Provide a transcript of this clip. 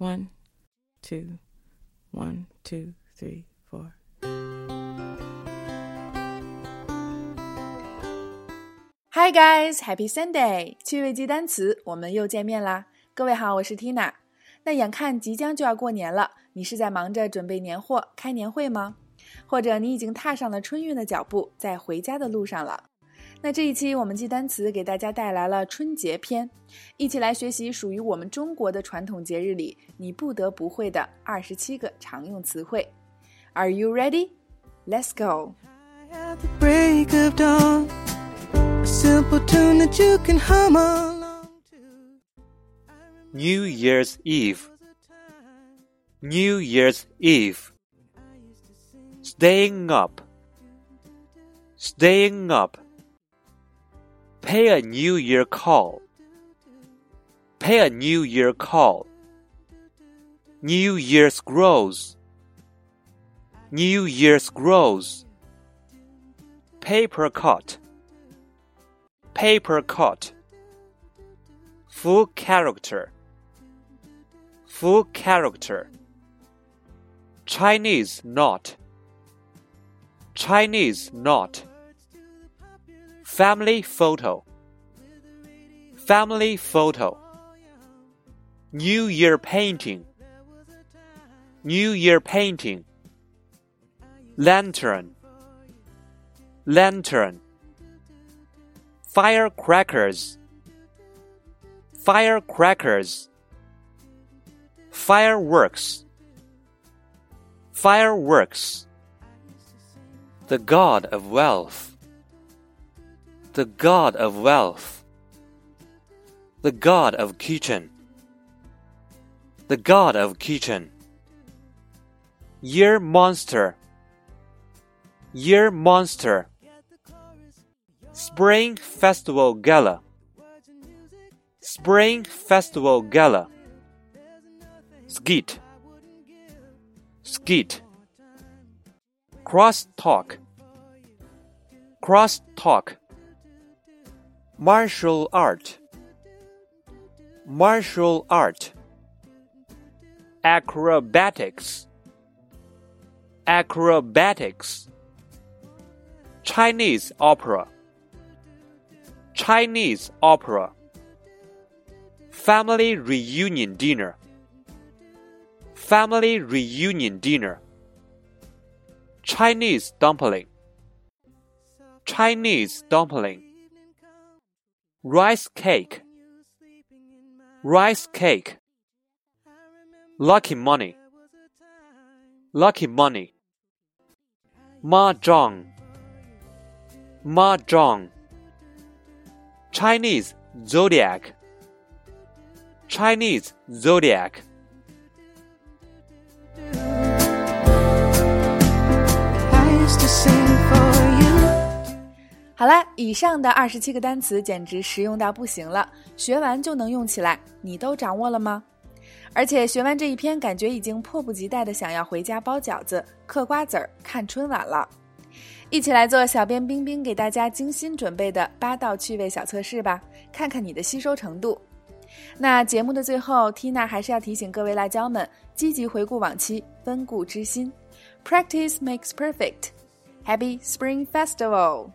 One, two, one, two, three, four. Hi guys, Happy Sunday！趣味记单词，我们又见面啦！各位好，我是 Tina。那眼看即将就要过年了，你是在忙着准备年货、开年会吗？或者你已经踏上了春运的脚步，在回家的路上了？那这一期我们记单词给大家带来了春节篇，一起来学习属于我们中国的传统节日里你不得不会的二十七个常用词汇。Are you ready? Let's go. At the break of dawn, a simple tune that you can hum along to. New Year's Eve. New Year's Eve. Staying up. Staying up. Pay a New Year call. Pay a New Year call. New Year's grows. New Year's grows. Paper cut. Paper cut. Fu character. Fu character. Chinese knot. Chinese knot. Family photo. Family photo. New Year painting. New Year painting. Lantern. Lantern. Firecrackers. Firecrackers. Fireworks. Fireworks. The god of wealth. The god of wealth. The god of kitchen. The god of kitchen. Year monster. Year monster. Spring Festival Gala. Spring Festival Gala. Skeet. Skeet. Cross talk. Cross talk. Martial art. Martial art. Acrobatics. Acrobatics. Chinese opera. Chinese opera. Family reunion dinner. Family reunion dinner. Chinese dumpling. Chinese dumpling. Rice cake. Rice cake. Lucky money. Lucky money. Mahjong. Mahjong. Chinese zodiac. Chinese zodiac. 好啦，以上的二十七个单词简直实用到不行了，学完就能用起来，你都掌握了吗？而且学完这一篇，感觉已经迫不及待的想要回家包饺子、嗑瓜子儿、看春晚了。一起来做小编冰冰给大家精心准备的八道趣味小测试吧，看看你的吸收程度。那节目的最后，Tina 还是要提醒各位辣椒们，积极回顾往期，温故知新，Practice makes perfect。Happy Spring Festival！